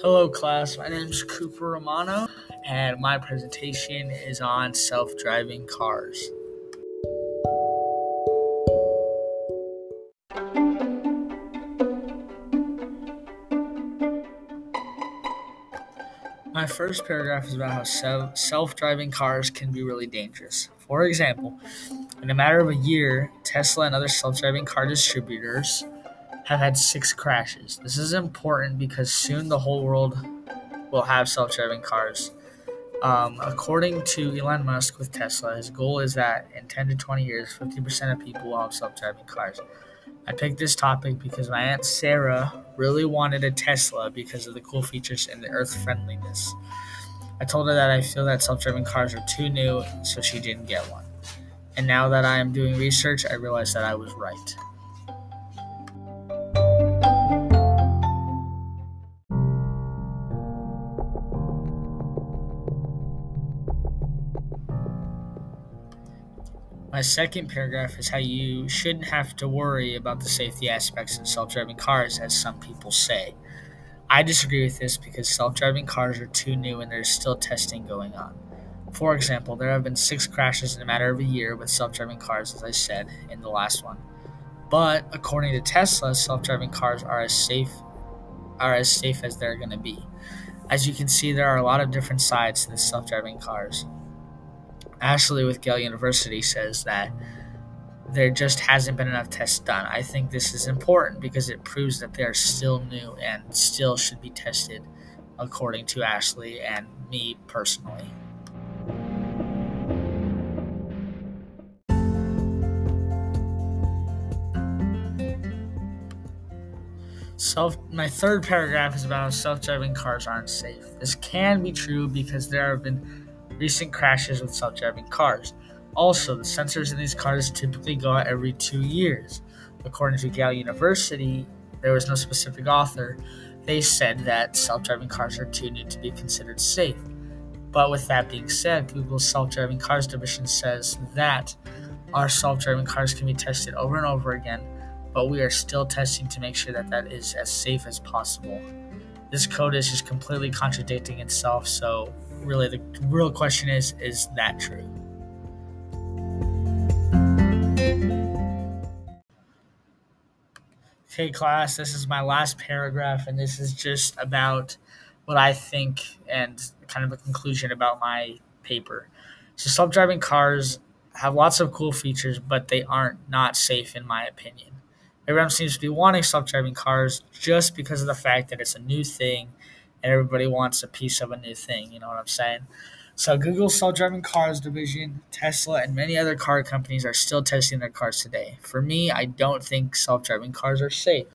Hello, class. My name is Cooper Romano, and my presentation is on self driving cars. My first paragraph is about how self driving cars can be really dangerous. For example, in a matter of a year, Tesla and other self driving car distributors have had six crashes. This is important because soon the whole world will have self driving cars. Um, according to Elon Musk with Tesla, his goal is that in 10 to 20 years, 50% of people will have self driving cars. I picked this topic because my Aunt Sarah really wanted a Tesla because of the cool features and the earth friendliness. I told her that I feel that self driving cars are too new, so she didn't get one. And now that I am doing research, I realize that I was right. My second paragraph is how you shouldn't have to worry about the safety aspects of self driving cars, as some people say. I disagree with this because self driving cars are too new and there's still testing going on. For example, there have been six crashes in a matter of a year with self driving cars, as I said in the last one. But according to Tesla, self driving cars are as safe are as safe as they're going to be. As you can see, there are a lot of different sides to the self driving cars. Ashley with Yale University says that there just hasn't been enough tests done. I think this is important because it proves that they are still new and still should be tested, according to Ashley and me personally. Self, my third paragraph is about how self-driving cars aren't safe. This can be true because there have been recent crashes with self driving cars. Also, the sensors in these cars typically go out every two years. According to Yale University, there was no specific author. They said that self driving cars are too new to be considered safe. But with that being said, Google's self driving cars division says that our self driving cars can be tested over and over again, but we are still testing to make sure that that is as safe as possible. This code is just completely contradicting itself, so really the real question is is that true? Okay, class, this is my last paragraph, and this is just about what I think and kind of a conclusion about my paper. So, self driving cars have lots of cool features, but they aren't not safe, in my opinion. Everyone seems to be wanting self driving cars just because of the fact that it's a new thing and everybody wants a piece of a new thing. You know what I'm saying? So Google's self-driving cars division, Tesla, and many other car companies are still testing their cars today. For me, I don't think self-driving cars are safe.